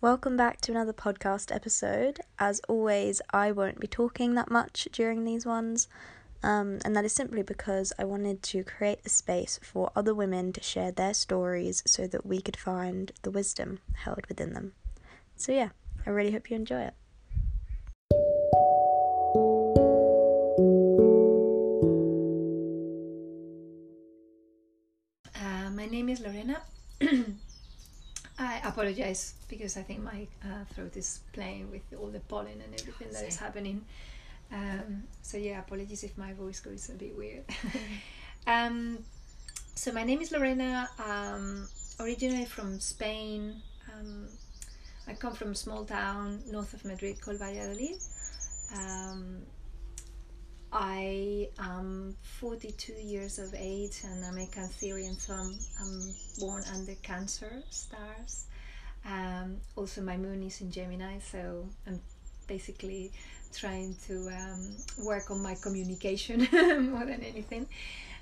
Welcome back to another podcast episode. As always, I won't be talking that much during these ones, um, and that is simply because I wanted to create a space for other women to share their stories so that we could find the wisdom held within them. So, yeah, I really hope you enjoy it. Uh, my name is Lorena. I apologize because I think my uh, throat is playing with all the pollen and everything that is happening. Um, so yeah, apologies if my voice goes a bit weird. um, so my name is Lorena. Um, originally from Spain. Um, I come from a small town north of Madrid called Valladolid. Um, I am 42 years of age and I'm a Cancerian, so I'm, I'm born under Cancer stars. Um, also, my moon is in Gemini, so I'm basically trying to um, work on my communication more than anything,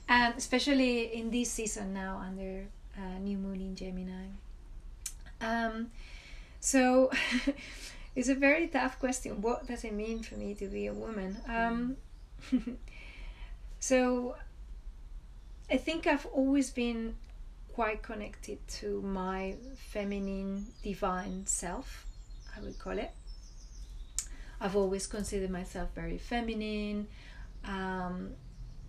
and especially in this season now under uh, new moon in Gemini. Um, so it's a very tough question. What does it mean for me to be a woman? Um, so I think I've always been quite connected to my feminine divine self, I would call it. I've always considered myself very feminine, um,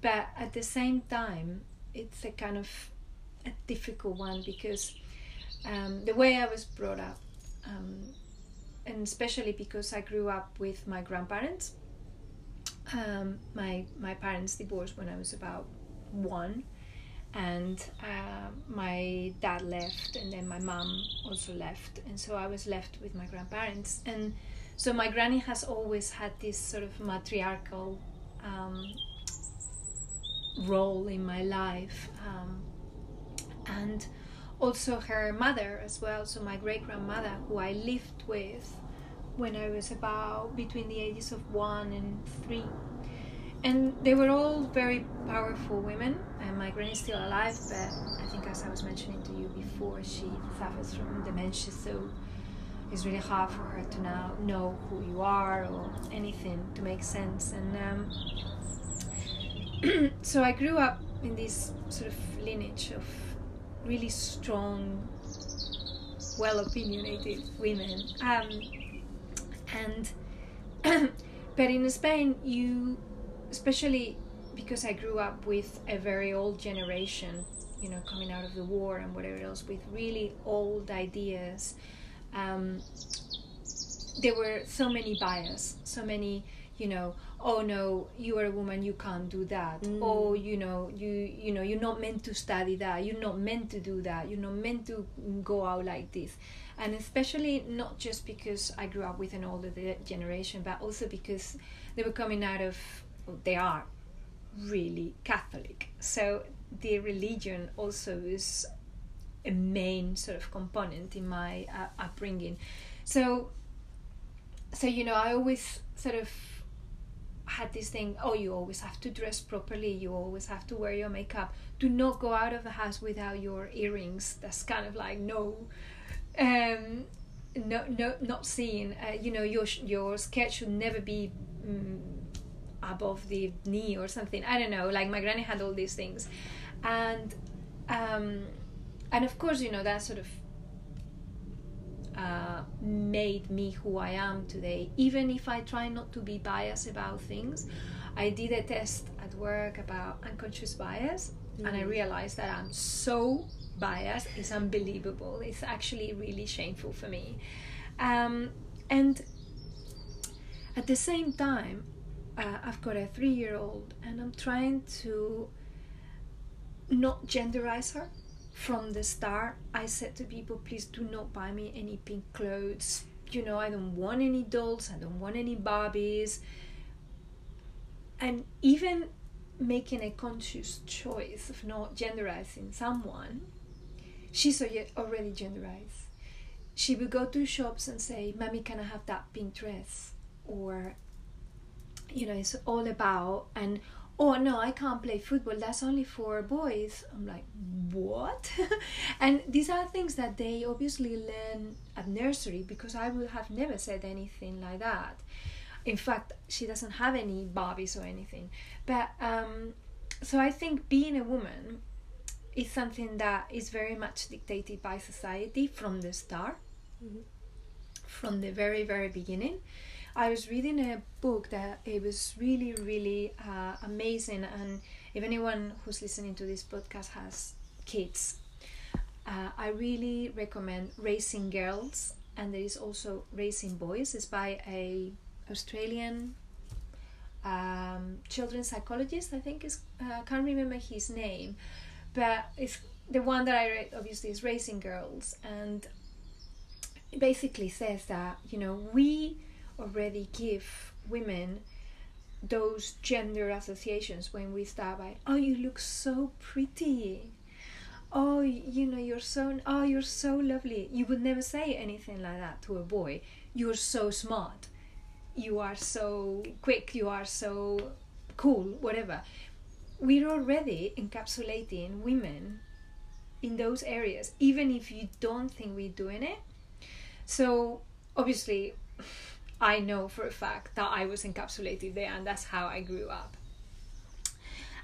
but at the same time, it's a kind of a difficult one because um, the way I was brought up, um, and especially because I grew up with my grandparents. Um, my my parents divorced when I was about one, and uh, my dad left, and then my mom also left, and so I was left with my grandparents. And so my granny has always had this sort of matriarchal um, role in my life, um, and also her mother as well. So my great grandmother, who I lived with when I was about between the ages of one and three. And they were all very powerful women. And my is still alive, but I think, as I was mentioning to you before, she suffers from dementia, so it's really hard for her to now know who you are or anything to make sense. And um, so I grew up in this sort of lineage of really strong, well opinionated women. Um, and but in Spain, you, especially because I grew up with a very old generation, you know, coming out of the war and whatever else, with really old ideas. Um, there were so many bias, so many, you know, oh no, you are a woman, you can't do that. Mm. Oh, you know, you you know, you're not meant to study that. You're not meant to do that. You're not meant to go out like this. And especially not just because I grew up with an older generation, but also because they were coming out of, well, they are really Catholic. So the religion also is a main sort of component in my uh, upbringing. So, so you know, I always sort of had this thing oh you always have to dress properly you always have to wear your makeup do not go out of the house without your earrings that's kind of like no um no no not seen uh, you know your your skirt should never be um, above the knee or something i don't know like my granny had all these things and um and of course you know that sort of uh, made me who I am today. Even if I try not to be biased about things, I did a test at work about unconscious bias, mm-hmm. and I realized that I'm so biased. is unbelievable. It's actually really shameful for me. Um, and at the same time, uh, I've got a three year old, and I'm trying to not genderize her from the start i said to people please do not buy me any pink clothes you know i don't want any dolls i don't want any barbies and even making a conscious choice of not genderizing someone she's already genderized. She would go to shops and say mommy can i have that pink dress? Or you know it's all about and oh no i can't play football. That's only for boys. I'm like what? And these are things that they obviously learn at nursery because i would have never said anything like that. In fact she doesn't have any barbies or anything. But um, so i think being a woman is something that is very much dictated by society from the start mm-hmm. from the very very beginning I was reading a book that it was really, really uh, amazing. And if anyone who's listening to this podcast has kids, uh, I really recommend Raising Girls, and there is also Raising Boys. It's by a Australian um, children's psychologist. I think is uh, I can't remember his name, but it's the one that I read. Obviously, is Raising Girls, and it basically says that you know we already give women those gender associations when we start by oh you look so pretty. Oh you know you're so oh you're so lovely. You would never say anything like that to a boy. You're so smart. You are so quick. You are so cool whatever we're already encapsulating women in those areas even if you don't think we're doing it so obviously I know for a fact that I was encapsulated there, and that's how I grew up.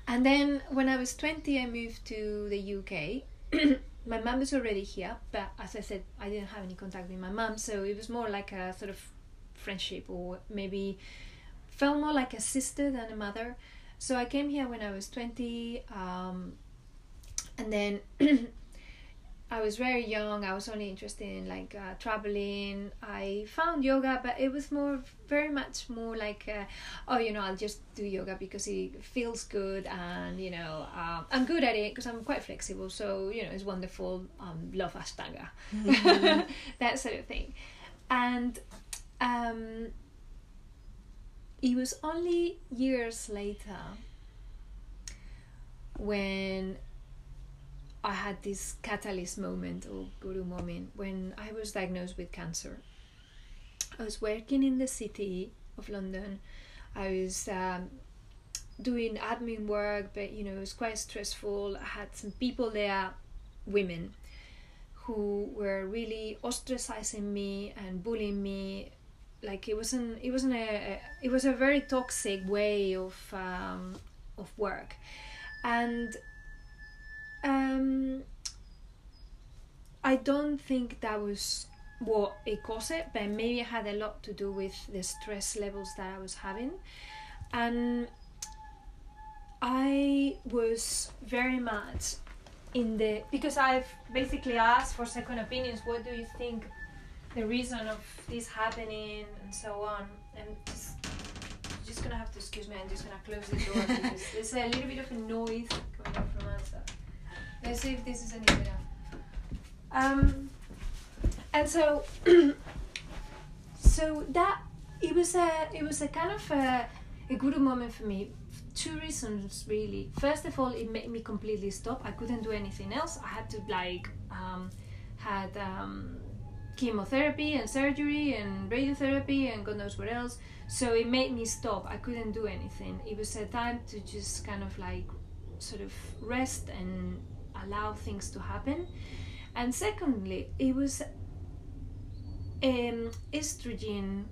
And then when I was 20, I moved to the UK. my mom was already here, but as I said, I didn't have any contact with my mom, so it was more like a sort of friendship, or maybe felt more like a sister than a mother. So I came here when I was 20, um, and then I was very young. I was only interested in like uh, traveling. I found yoga, but it was more, very much more like, uh, oh, you know, I'll just do yoga because it feels good, and you know, um, I'm good at it because I'm quite flexible. So you know, it's wonderful. Um, love Ashtanga, mm-hmm. that sort of thing, and um, it was only years later when I had this catalyst moment or guru moment when I was diagnosed with cancer. I was working in the city of London. I was um, doing admin work, but you know it was quite stressful. I had some people there, women, who were really ostracizing me and bullying me. Like it wasn't. It wasn't a. It was a very toxic way of um, of work, and um, I don't think that was what it caused it, but maybe it had a lot to do with the stress levels that I was having. And I was very much in the because I've basically asked for second opinions. What do you think the reason of this happening and so on? And just, just gonna have to excuse me. I'm just gonna close the door because there's a little bit of a noise coming from outside. Let's see if this is any better. Um, and so, so that it was a it was a kind of a, a good moment for me. Two reasons really. First of all, it made me completely stop. I couldn't do anything else. I had to like um, had um, chemotherapy and surgery and radiotherapy and God knows what else. So it made me stop. I couldn't do anything. It was a time to just kind of like sort of rest and allow things to happen. And secondly, it was um, estrogen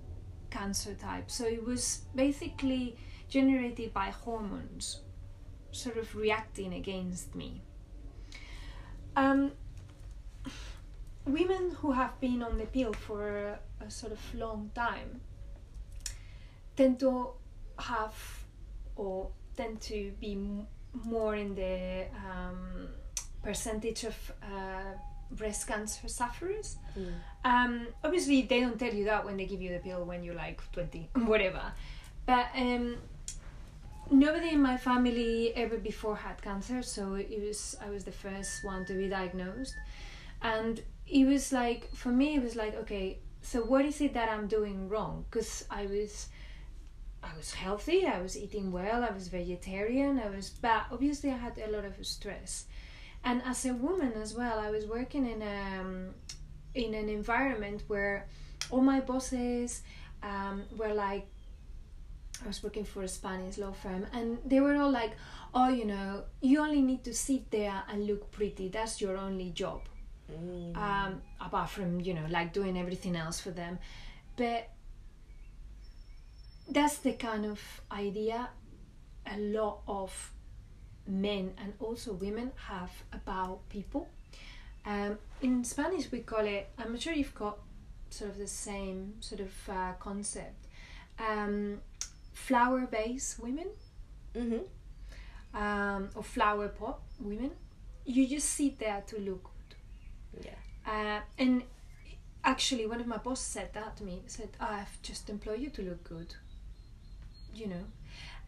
cancer type. So it was basically generated by hormones sort of reacting against me. Um, women who have been on the pill for a, a sort of long time tend to have or tend to be m- more in the um, percentage of uh, breast cancer sufferers. Mm. Um, obviously, they don't tell you that when they give you the pill when you're like 20, whatever. But um, nobody in my family ever before had cancer, so it was I was the first one to be diagnosed, and it was like for me it was like okay, so what is it that I'm doing wrong? Because I was. I was healthy, I was eating well, I was vegetarian, I was but obviously I had a lot of stress and as a woman as well i was working in a um, in an environment where all my bosses um, were like I was working for a Spanish law firm, and they were all like, "Oh, you know, you only need to sit there and look pretty. That's your only job." Mm. um, apart from you know like doing everything else for them. But that's the kind of idea a lot of men and also women have about people. Um, in spanish we call it i'm sure you've got sort of the same sort of uh, concept. Um, flower base women. Mm-hmm. um, or flower pot women. You just sit there to look Yeah. uh, and actually, one of my bosses said that to me. Said, "I've just employed you to look good," you know.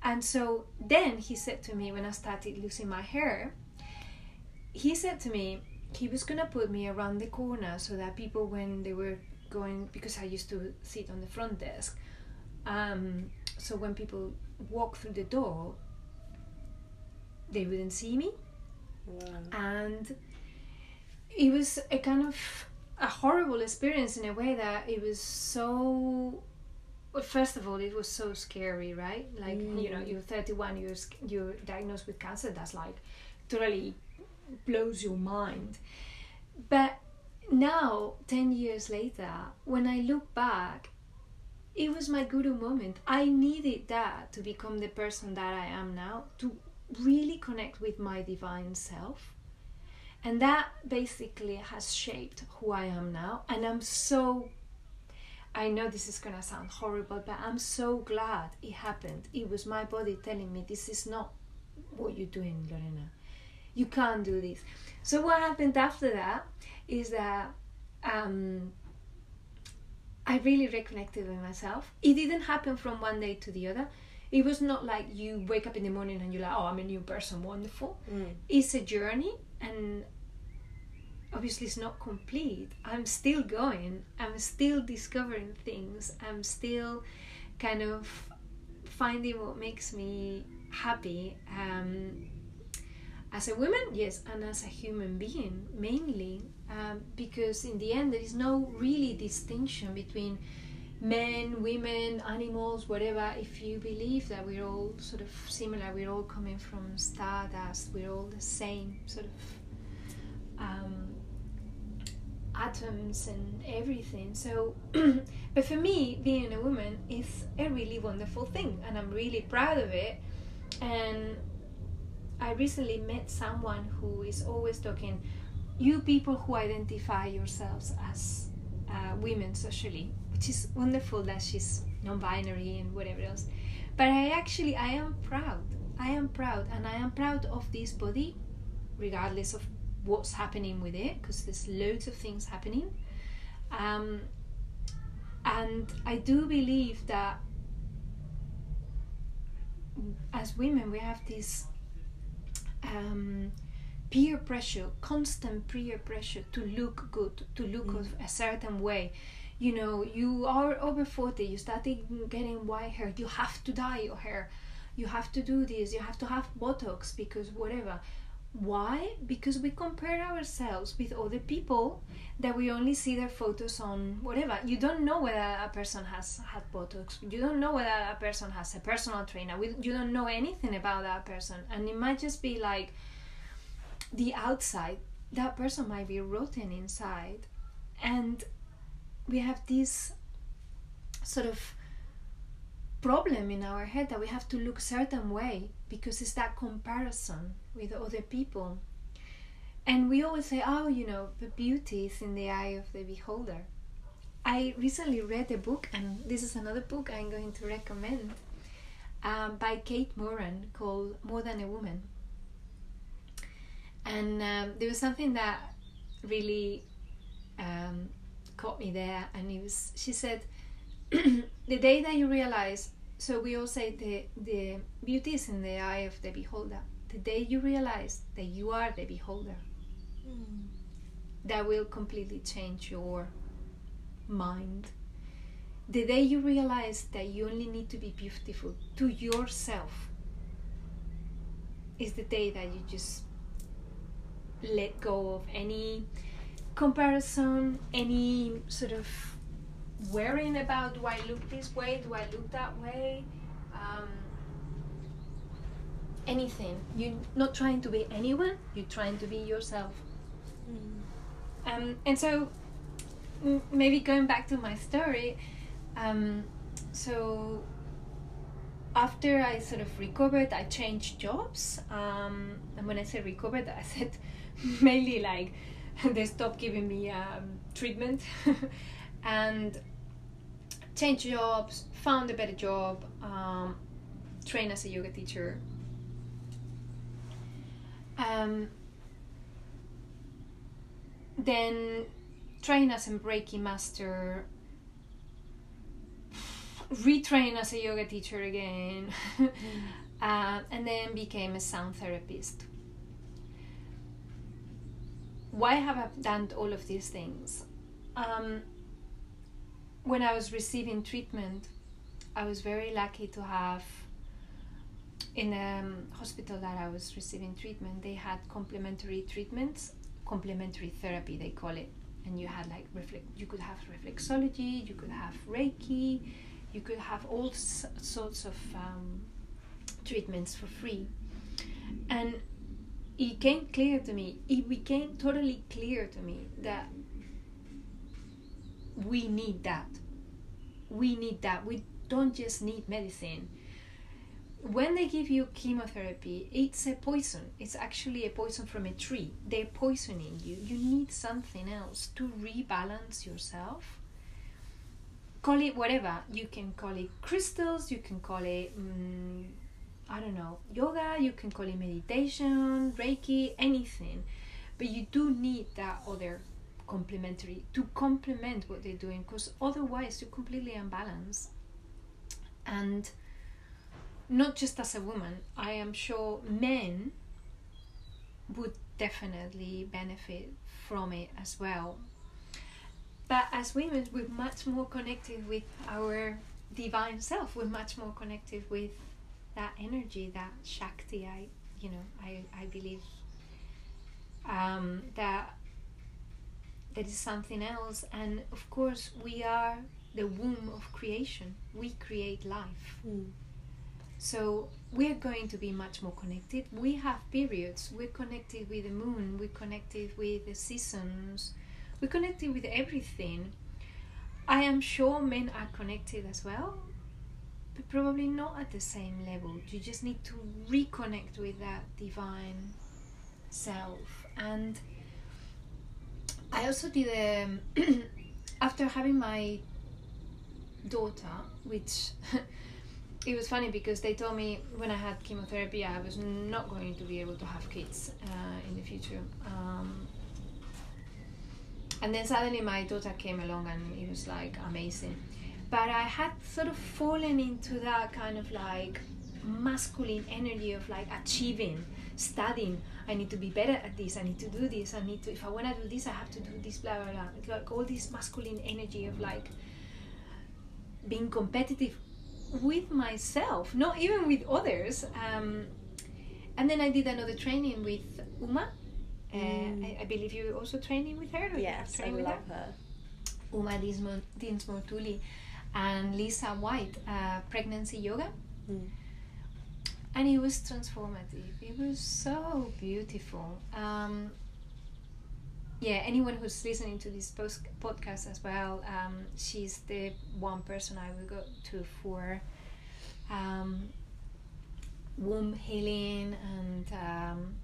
And so then he said to me when I started losing my hair, he said to me he was gonna put me around the corner so that people when they were going because I used to sit on the front desk, um, so when people walk through the door, they wouldn't see me Wow. and it was a kind of a horrible experience in a way that it was so well, first of all it was so scary right? Like you know Mm. you're 31 you're you're diagnosed with cancer that's like totally blows your mind. But now 10 years later when i look back it was my guru moment. I needed that to become the person that i am now to really connect with my divine self and that basically has shaped who I am now. And I'm so, I know this is gonna sound horrible, but I'm so glad it happened. It was my body telling me this is not what you're doing, Lorena. You can't do this. So, what happened after that is that um, I really reconnected with myself. It didn't happen from one day to the other. It was not like you wake up in the morning and you're like, oh, I'm a new person, wonderful Mm. it's a journey and obviously it's not complete. I'm still going. I'm still discovering things. I'm still kind of finding what makes me happy um, as a woman yes and as a human being mainly um, because in the end there is no really distinction between men women animals whatever if you believe that we're all sort of similar we're all coming from stardust we're all the same sort of um, atoms and everything. So but for me being a woman is a really wonderful thing and i'm really proud of it. And i recently met someone who is always talking you people who identify yourselves as uh, women socially which is wonderful that she's non-binary and whatever else. But i actually i am proud i am proud and i am proud of this body regardless of what's happening with it because there's loads of things happening. Um, and i do believe that as women we have this um, peer pressure constant peer pressure to look good to look Mm. a certain way you know you are over 40 you started getting white hair you have to dye your hair. You have to do this you have to have botox because whatever. Why? Because we compare ourselves with other people that we only see their photos on whatever. You don't know whether a person has had botox. You don't know whether a person has a personal trainer. You don't know anything about that person. And it might just be like the outside. That person might be rotten inside. And we have this sort of problem in our head that we have to look certain way because it's that comparison with other people. And we always say oh you know the beauty is in the eye of the beholder. I recently read a book and this is another book i'm going to recommend um, by kate moran called more than a woman. And um, there was something that really um, caught me there and it was she said the day that you realize so we all say the the beauty is in the eye of the beholder the day you realize that you are the beholder Mm. that will completely change your mind the day you realize that you only need to be beautiful to yourself is the day that you just let go of any comparison any sort of worrying about do i look this way do i look that way um, anything. You're not trying to be anyone. You're trying to be yourself. Mm. Um, and so, m- maybe going back to my story, um, so after I sort of recovered, I changed jobs. Um, and when I say recovered, I said mainly like they stopped giving me um, treatment and changed jobs, found a better job, um, trained as a yoga teacher. Um, then train as a Reiki master, retrain as a yoga teacher again, uh, and then became a sound therapist. Why have I done all of these things? Um, when I was receiving treatment, I was very lucky to have in the um, hospital that I was receiving treatment, they had complementary treatments, complementary therapy they call it, and you had like. You could have reflexology, you could have Reiki, you could have all sorts of um, treatments for free, and it came clear to me. It became totally clear to me that we need that. We need that. We don't just need medicine when they give you chemotherapy, it's a poison. It's actually a poison from a tree. They're poisoning you. You need something else to rebalance yourself. Call it whatever. You can call it crystals, you can call it, mm, I don't know, yoga, you can call it meditation, Reiki, anything. But you do need that other complementary to complement what they're doing because otherwise you're completely unbalanced. And not just as a woman, I am sure men would definitely benefit from it as well. But as women, we're much more connected with our divine self. We're much more connected with that energy, that Shakti. I, you know, I, I believe um, that there is something else, and of course, we are the womb of creation. We create life. Mm. So we're going to be much more connected. We have periods. We're connected with the moon. We're connected with the seasons. We're connected with everything. I am sure men are connected as well, but probably not at the same level. You just need to reconnect with that divine self. And I also did a, after having my daughter, which it was funny because they told me when I had chemotherapy I was not going to be able to have kids uh, in the future. Um, and then suddenly my daughter came along and it was like amazing. But I had sort of fallen into that kind of like masculine energy of like achieving, studying. I need to be better at this. I need to do this. I need to. If I want to do this, I have to do this. Blah blah blah. It's like all this masculine energy of like being competitive with myself, not even with others. Um, and then I did another training with Uma. Uh, Mm. I, I believe you're also training with her. Yes, I love her. Uma Dinsmore, and Lisa White, uh, pregnancy yoga. Mm. And it was transformative. It was so beautiful. Um, yeah, anyone who's listening to this post- podcast as well, um, she's the one person I will go to for um, womb healing and um,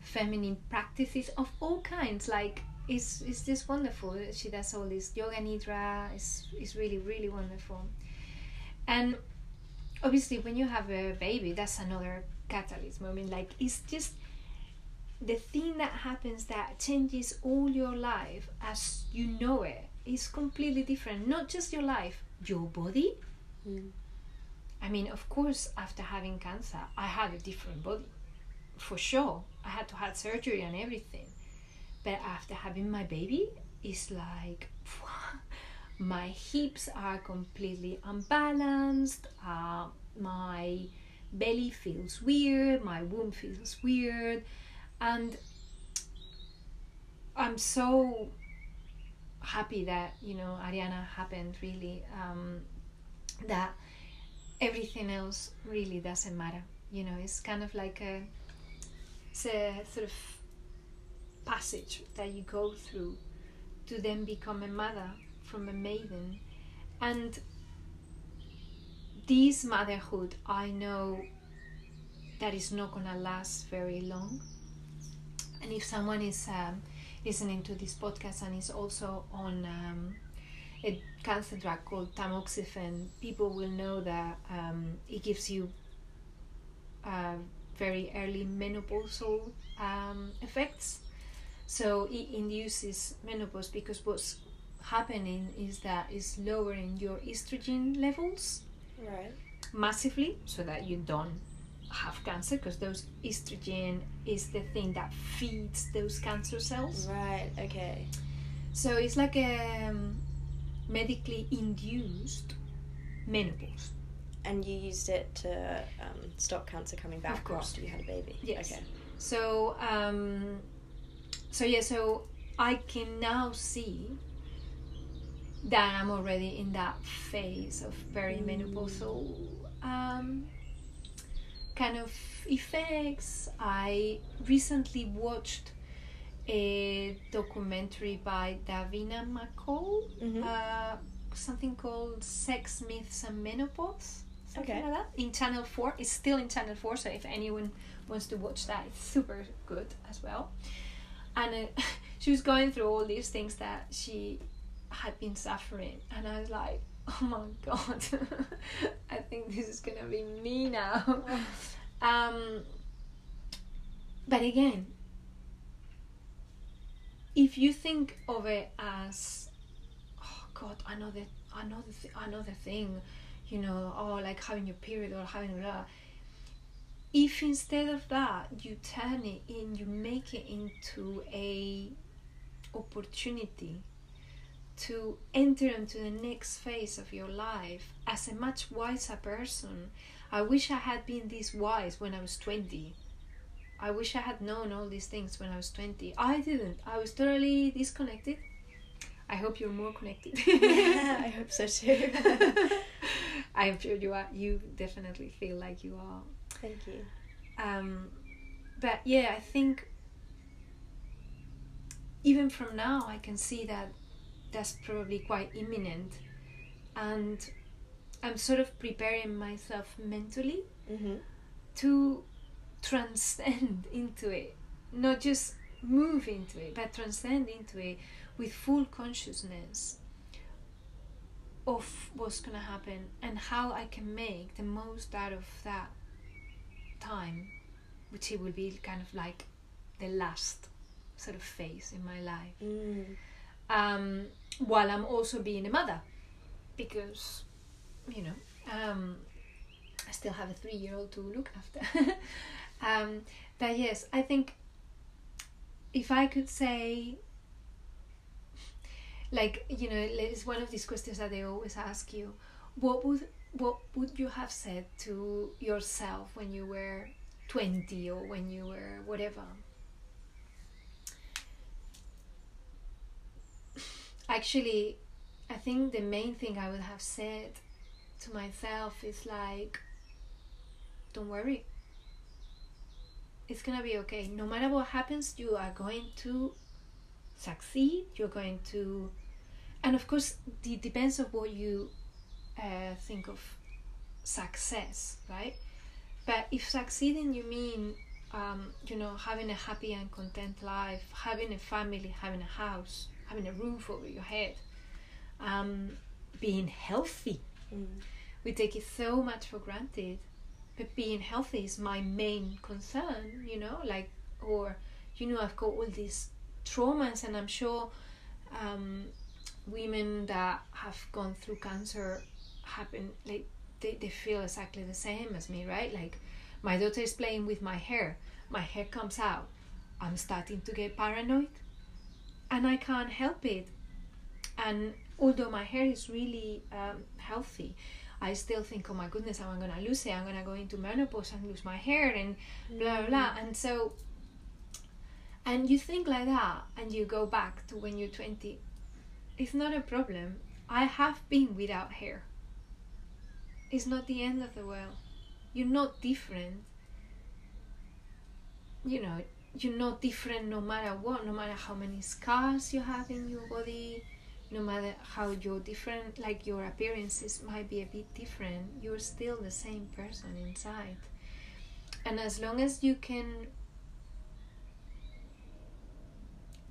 feminine practices of all kinds. Like, it's, it's just wonderful. She does all this yoga nidra. It's, it's really, really wonderful. And obviously, when you have a baby, that's another catalyst moment. Like, it's just the thing that happens that changes all your life as you know it is completely different. Not just your life, your body. Mm. I mean, of course, after having cancer, I had a different body, for sure. I had to have surgery and everything. But after having my baby, it's like my hips are completely unbalanced. Uh, my belly feels weird. My womb feels weird, and I'm so happy that you know Ariana happened. Really, um, that everything else really doesn't matter. You know, it's kind of like a, it's a sort of passage that you go through to then become a mother from a maiden. And this motherhood, I know that is not gonna last very long. And if someone is um, listening to this podcast and is also on um, a cancer drug called tamoxifen, people will know that um, it gives you uh, very early menopausal um, effects. So it induces menopause because what's happening is that it's lowering your estrogen levels Right. massively so that you don't have cancer because those estrogen is the thing that feeds those cancer cells. Right. Okay. So it's like a um, medically induced menopause. And you used it to um, stop cancer coming back course. after you had a baby. Yes. Okay. So um, so yeah, so I can now see that I'm already in that phase of very Mm. menopausal um, kind of effects. I recently watched a documentary by Davina McCall, Mhm. uh, something called Sex, Myths, and Menopause. Something Okay. like that. In Channel 4. It's still in Channel 4, so if anyone wants to watch that, it's super good as well. And uh, she was going through all these things that she had been suffering, and I was like, oh my god, I think this is gonna be me now. um, but again, if you think of it as, oh god, another another th- another thing, you know, or like having your period or having blah. If instead of that you turn it in, you make it into a opportunity to enter into the next phase of your life as a much wiser person. I wish I had been this wise when I was 20. I wish I had known all these things when I was 20. I didn't. I was totally disconnected. I hope you're more connected. I hope so too. I'm sure you are. You definitely feel like you are. Thank you. Um, but yeah, I think even from now, I can see that that's probably quite imminent, and I'm sort of preparing myself mentally Mm-hmm. to transcend into it, not just move into it, but transcend into it with full consciousness of what's gonna happen and how I can make the most out of that time, which it will be kind of like the last sort of phase in my life. Mm. Um, while I'm also being a mother, because you know um, I still have a three-year-old to look after. um, but yes, I think if I could say, like you know, it's one of these questions that they always ask you. What would what would you have said to yourself when you were twenty or when you were whatever? Actually, I think the main thing I would have said to myself is like, don't worry. It's gonna be okay. No matter what happens, you are going to succeed. You're going to, and of course, it depends on what you uh, think of success, right? But if succeeding you mean, um, you know, having a happy and content life, having a family, having a house, having a roof over your head, um, being healthy. Mm. We take it so much for granted, but being healthy is my main concern, you know, like, or, you know, I've got all these traumas, and I'm sure um, women that have gone through cancer happen, like, they, they feel exactly the same as me, right? Like, my daughter is playing with my hair, my hair comes out, I'm starting to get paranoid, and I can't help it. And although my hair is really um, healthy, I still think, oh my goodness, I'm gonna lose it. I'm gonna go into menopause and lose my hair and blah blah blah. And so, and you think like that, and you go back to when you're 20. It's not a problem. I have been without hair. Is not the end of the world. You're not different. You know, you're not different no matter what, no matter how many scars you have in your body, no matter how you're different, like your appearances might be a bit different, you're still the same person inside. And as long as you can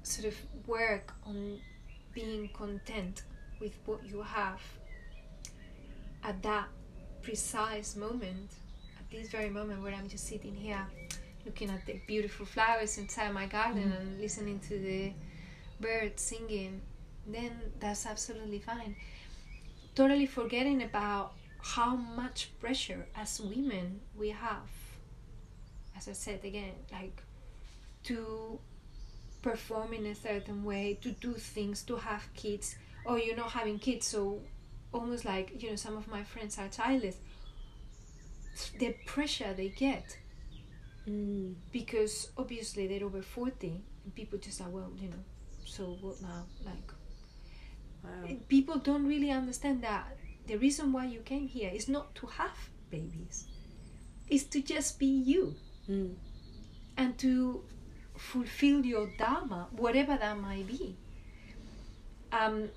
sort of work on being content with what you have at that precise moment, at this very moment where I'm just sitting here looking at the beautiful flowers inside my garden Mm. and listening to the birds singing, then that's absolutely fine. Totally forgetting about how much pressure as women we have. As I said again, like to perform in a certain way, to do things, to have kids. Oh, you're not having kids, so almost like you know, some of my friends are childless. The pressure they get Mm. because obviously they're over 40 and people just are well you know so what now like Wow. people don't really understand that the reason why you came here is not to have babies is to just be you Mm. and to fulfill your dharma whatever that might be um,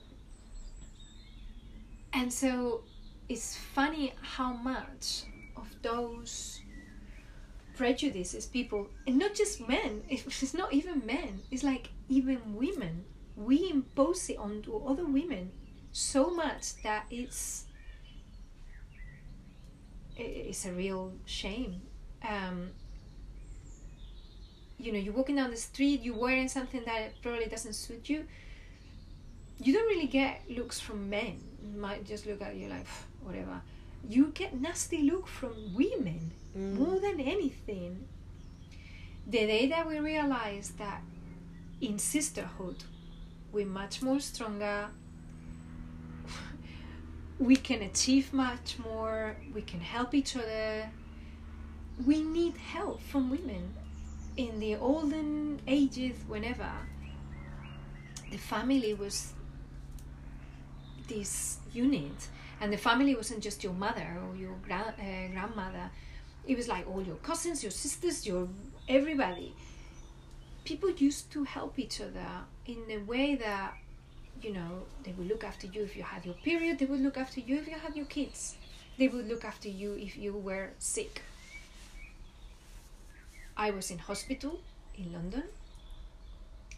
and so it's funny how much of those prejudices people and not just men it's not even men it's like even women. We impose it onto other women so much that it's it's a real shame. Um, you know you're walking down the street you're wearing something that probably doesn't suit you. You don't really get looks from men might just look at you like whatever. You get nasty look from women Mm. more than anything. The day that we realize that in sisterhood we're much more stronger we can achieve much more we can help each other. We need help from women. In the olden ages whenever the family was this unit and the family wasn't just your mother or your gra- uh, grandmother. It was like all your cousins your sisters your everybody. People used to help each other in a way that you know they would look after you if you had your period they would look after you if you had your kids they would look after you if you were sick. I was in hospital in london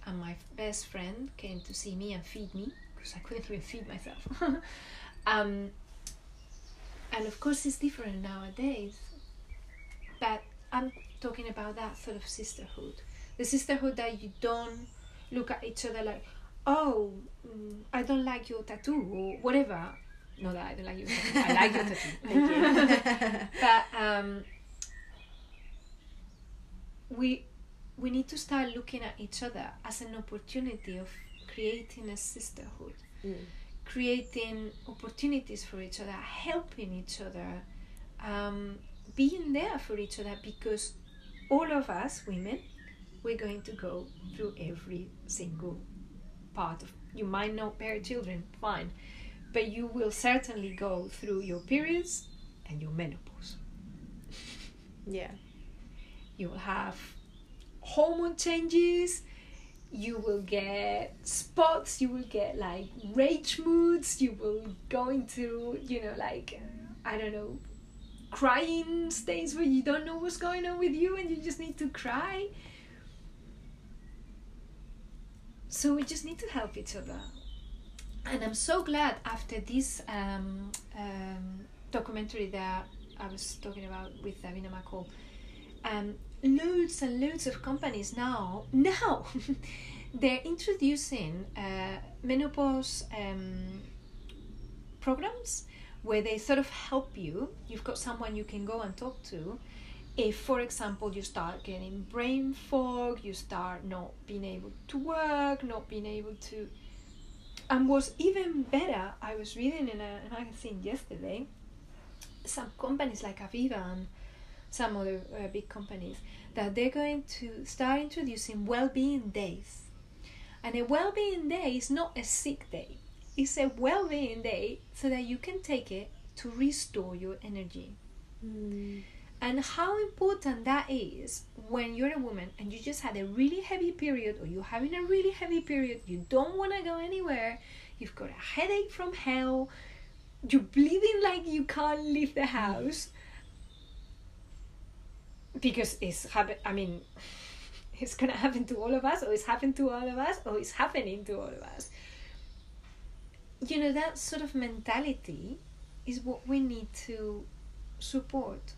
and my best friend came to see me and feed me because i couldn't even feed myself. Um, and of course it's different nowadays but i'm talking about that sort of sisterhood. The sisterhood that you don't look at each other like oh mm, i don't like your tattoo or whatever. No that i don't like your tattoo. I like your tattoo. Thank you. but um, we we need to start looking at each other as an opportunity of creating a sisterhood Mm. creating opportunities for each other helping each other um, being there for each other because all of us women we're going to go through every single part of you might not bear children fine but you will certainly go through your periods and your menopause Yeah. you will have hormone changes you will get spots you will get like rage moods you will go into you know like i don't know crying states where you don't know what's going on with you and you just need to cry. So we just need to help each other. And i'm so glad after this um, um, documentary that i was talking about with davina mccall um, loads and loads of companies now now they're introducing uh, menopause um, programs where they sort of help you. You've got someone you can go and talk to. If for example you start getting brain fog you start not being able to work not being able to and was even better i was reading in a magazine yesterday some companies like aviva and some other uh, big companies that they're going to start introducing well-being days and a well-being day is not a sick day it's a well-being day so that you can take it to restore your energy. Mm. And how important that is when you're a woman and you just had a really heavy period or you're having a really heavy period, you don't want to go anywhere, you've got a headache from hell, you're bleeding like you can't leave the house. Because it's happen I mean it's gonna happen to all of us, or it's happened to all of us, or it's happening to all of us. You know, that sort of mentality is what we need to support.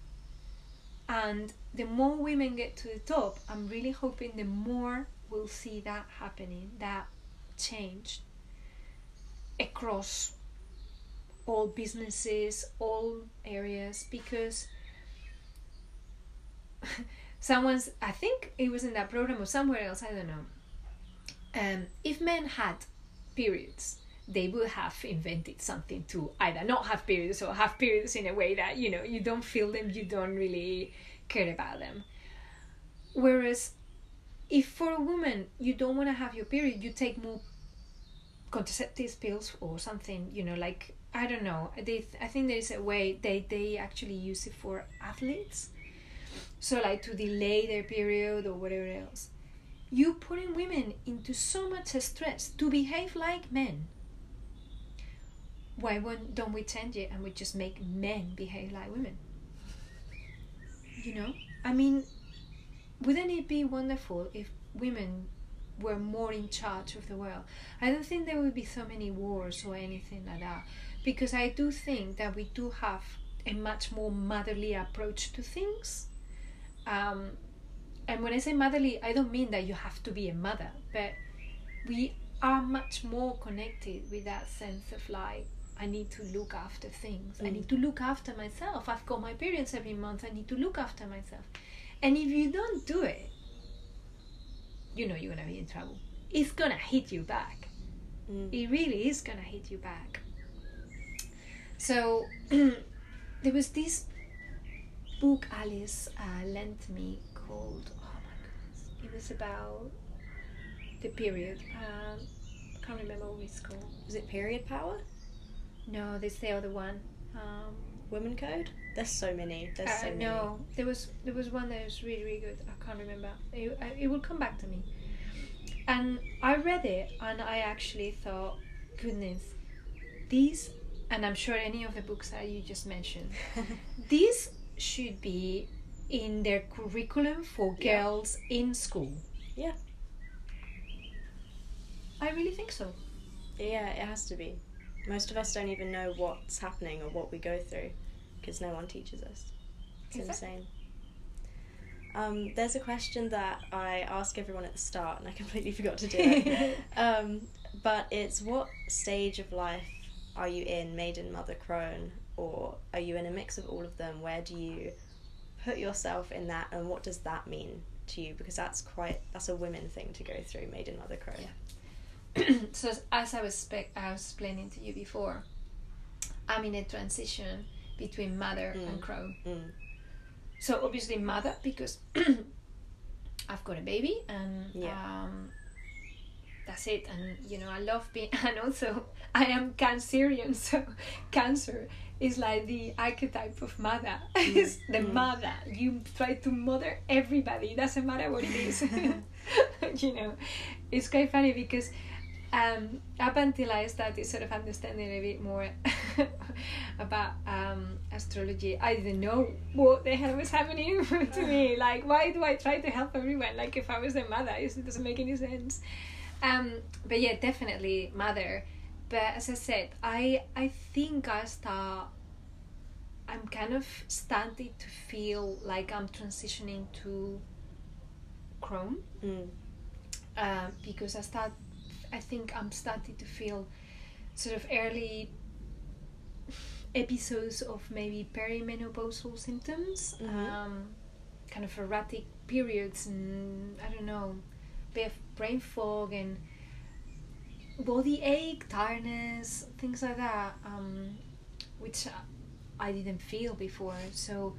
And the more women get to the top, I'm really hoping the more we'll see that happening, that change across all businesses, all areas, because someone's, I think it was in that program or somewhere else, I don't know. Um, if men had periods, they would have invented something to either not have periods or have periods in a way that you know you don't feel them you don't really care about them. Whereas if for a woman you don't want to have your period you take more contraceptive pills or something you know like i don't know. They i think there's a way they they actually use it for athletes so like to delay their period or whatever else you putting women into so much stress to behave like men why don't we change it and we just make men behave like women? You know? I mean, wouldn't it be wonderful if women were more in charge of the world? I don't think there would be so many wars or anything like that because I do think that we do have a much more motherly approach to things. Um, and when I say motherly, I don't mean that you have to be a mother, but we are much more connected with that sense of like I need to look after things. I need to look after myself. I've got my periods every month. I need to look after myself. And if you don't do it, you know you're gonna be in trouble. It's gonna hit you back. Mm. It really is gonna hit you back. So there was this book Alice uh, lent me called oh my goodness, it was about the period. Um, I can't remember what it's called. Was it period power? No, this the other one. Um, Women code? There's so many. There's uh, so many. no, there was there was one that was really really good. I can't remember. It, it will come back to me. And I read it, and I actually thought, goodness, these, and I'm sure any of the books that you just mentioned, these should be in their curriculum for Yeah. girls in school. Yeah. I really think so. Yeah, it has to be. Most of us don't even know what's happening or what we go through because no one teaches us. It's Exactly. insane. Um, there's a question that I ask everyone at the start, and I completely forgot to do it. um, but it's what stage of life are you in, maiden, mother, crone, or are you in a mix of all of them? Where do you put yourself in that, and what does that mean to you? Because that's quite that's a women thing to go through, maiden, mother, crone. Yeah. so as- I was spe- I was explaining to you before, I'm in a transition between mother and Mm. crone. Mm. So obviously mother because I've got a baby and Yeah. um, that's it. And you know I love being and also I am Cancerian, so Cancer is like the archetype of mother. it's the Mm. mother. You try to mother everybody. It doesn't matter what it is. you know, it's quite funny because um, up until I started sort of understanding a bit more about um, astrology, I didn't know what the hell was happening to me. Like, why do I try to help everyone? Like, if I was a mother, it doesn't make any sense. Um, but yeah, definitely mother. But as I said, I I think I start. I'm kind of starting to feel like I'm transitioning to crone Mm. uh, because I start. I think I'm starting to feel sort of early episodes of maybe perimenopausal symptoms, Mhm. um, kind of erratic periods, and I don't know, bit of brain fog and body ache, tiredness, things like that, um, which I didn't feel before. So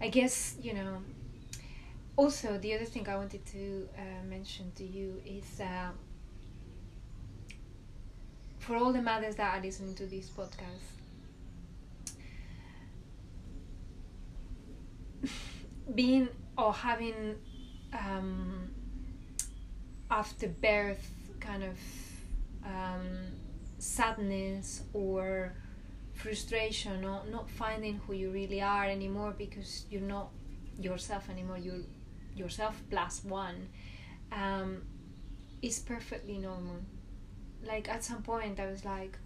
I guess you know. Also, the other thing I wanted to uh, mention to you is uh, for all the mothers that are listening to this podcast, being or having um, after birth kind of um, sadness or frustration or not finding who you really are anymore because you're not yourself anymore you're yourself plus one um, is perfectly normal. Like at some point i was like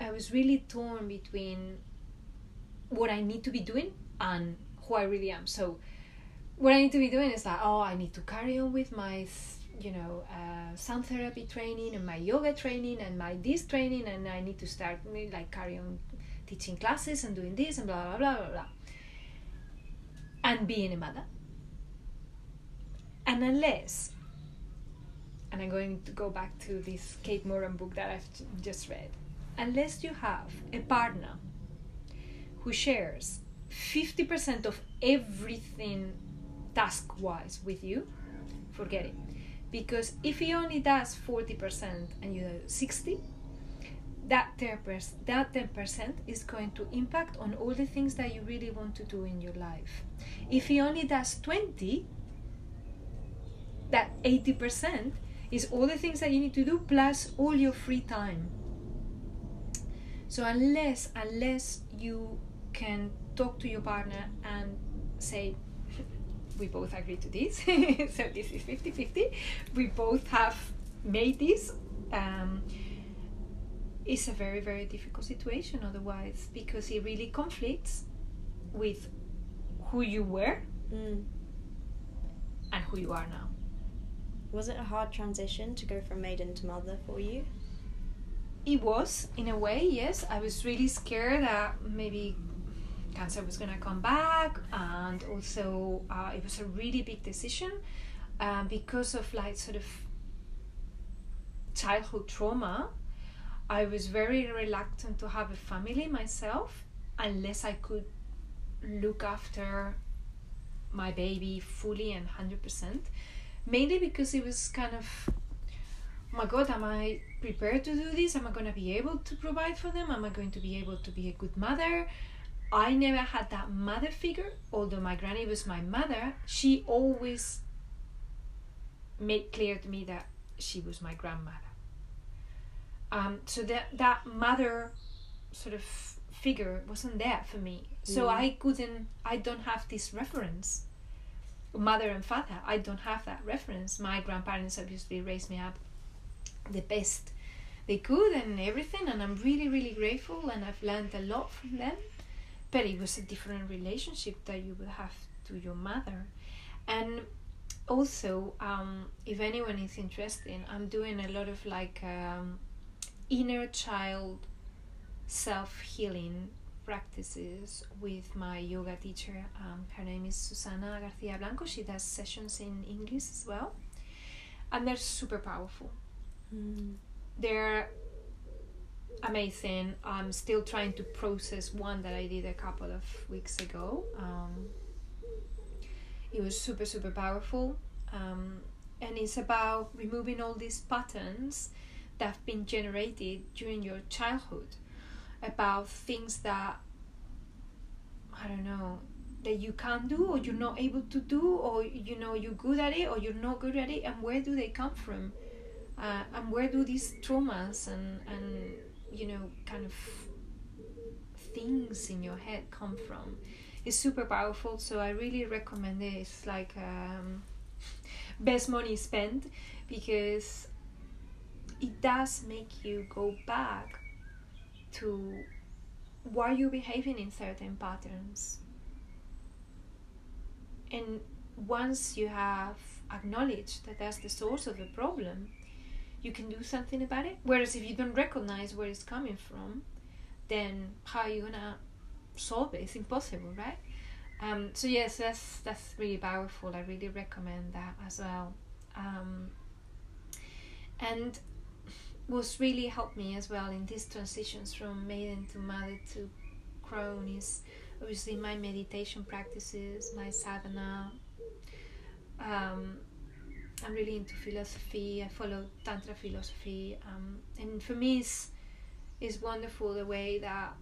i was really torn between what i need to be doing and who i really am. So what i need to be doing is like oh i need to carry on with my you know uh, sound therapy training and my yoga training and my this training and i need to start like carry on teaching classes and doing this and blah blah blah blah blah. And being a mother. And unless and i'm going to go back to this kate moran book that i've just read. Unless you have a partner who shares 50% of everything task wise with you forget it. Because if he only does 40% and you do 60 that 10% that 10% is going to impact on all the things that you really want to do in your life. If he only does 20 that 80% is all the things that you need to do plus all your free time. So unless unless you can talk to your partner and say we both agree to this. So this is 50 50 we both have made this. Um, it's a very very difficult situation otherwise because it really conflicts with who you were Mm. and who you are now. Was it a hard transition to go from maiden to mother for you? it was in a way yes. I was really scared that maybe cancer was going to come back and also uh, it was a really big decision um, because of like sort of childhood trauma i was very reluctant to have a family myself unless i could look after my baby fully and 100% mainly because it was kind of oh my god am i prepared to do this? Am i going to be able to provide for them? Am i going to be able to be a good mother i never had that mother figure although my granny was my mother she always made clear to me that she was my grandmother. Um, so that that mother sort of figure wasn't there for me. So Mm. i couldn't i don't have this reference. Mother and father i don't have that reference. My grandparents obviously raised me up the best they could and everything and i'm really really grateful and i've learned a lot from them but it was a different relationship that you would have to your mother. And also um, if anyone is interested i'm doing a lot of like um, inner child self-healing practices with my yoga teacher. Um, her name is susana garcia blanco. She does sessions in english as well. And they're super powerful. Mm. they're amazing. I'm still trying to process one that I did a couple of weeks ago. Um, it was super, super powerful. Um, and it's about removing all these patterns that have been generated during your childhood about things that, I don't know, that you can't do or you're not able to do or you know you're good at it or you're not good at it and where do they come from uh, and where do these traumas and and you know kind of things in your head come from. It's super powerful so i really recommend it. It's like um, best money spent because it does make you go back to why you're behaving in certain patterns. And once you have acknowledged that that's the source of the problem you can do something about it. Whereas if you don't recognize where it's coming from, then how are you gonna solve it? It's impossible, right? Um, so yes, that's that's really powerful. I really recommend that as well. Um, and what's really helped me as well in these transitions from maiden to mother to crone is obviously my meditation practices, my sadhana. Um, I'm really into philosophy. I follow Tantra philosophy, um, and for me, it's, it's wonderful the way that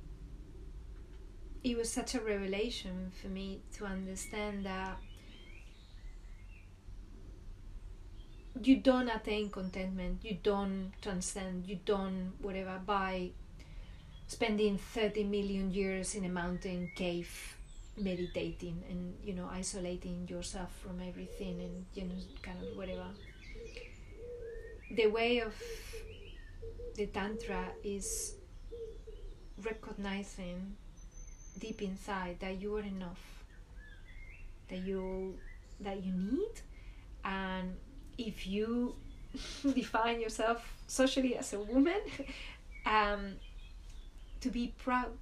it was such a revelation for me to understand that you don't attain contentment, you don't transcend, you don't whatever by spending 30 million years in a mountain cave meditating and you know isolating yourself from everything and you know kind of whatever. The way of the tantra is recognizing deep inside that you are enough that you that you need and if you define yourself socially as a woman um, to be proud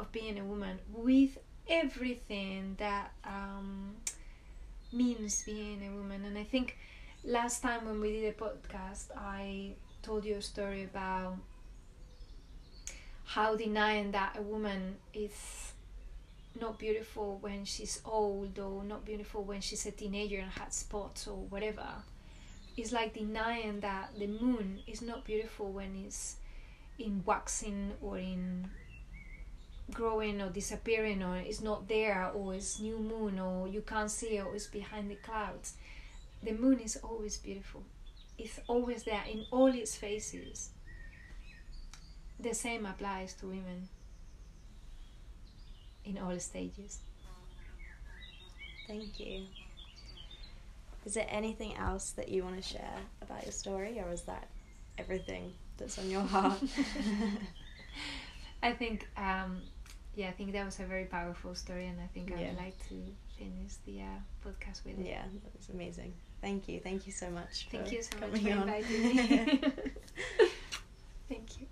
of being a woman with everything that um, means being a woman. And i think last time when we did a podcast i told you a story about how denying that a woman is not beautiful when she's old or not beautiful when she's a teenager and had spots or whatever. Is like denying that the moon is not beautiful when it's in waxing or in growing or disappearing or it's not there or it's new moon or you can't see it or it's behind the clouds the moon is always beautiful it's always there in all its phases the same applies to women in all stages. Thank you. Is there anything else that you want to share about your story, or is that everything that's on your heart? I think, um, yeah, I think that was a very powerful story, and I think I'd like to finish the uh, podcast with it. Yeah, that was amazing. Thank you. Thank you so much. Thank you so much for inviting me. Thank you.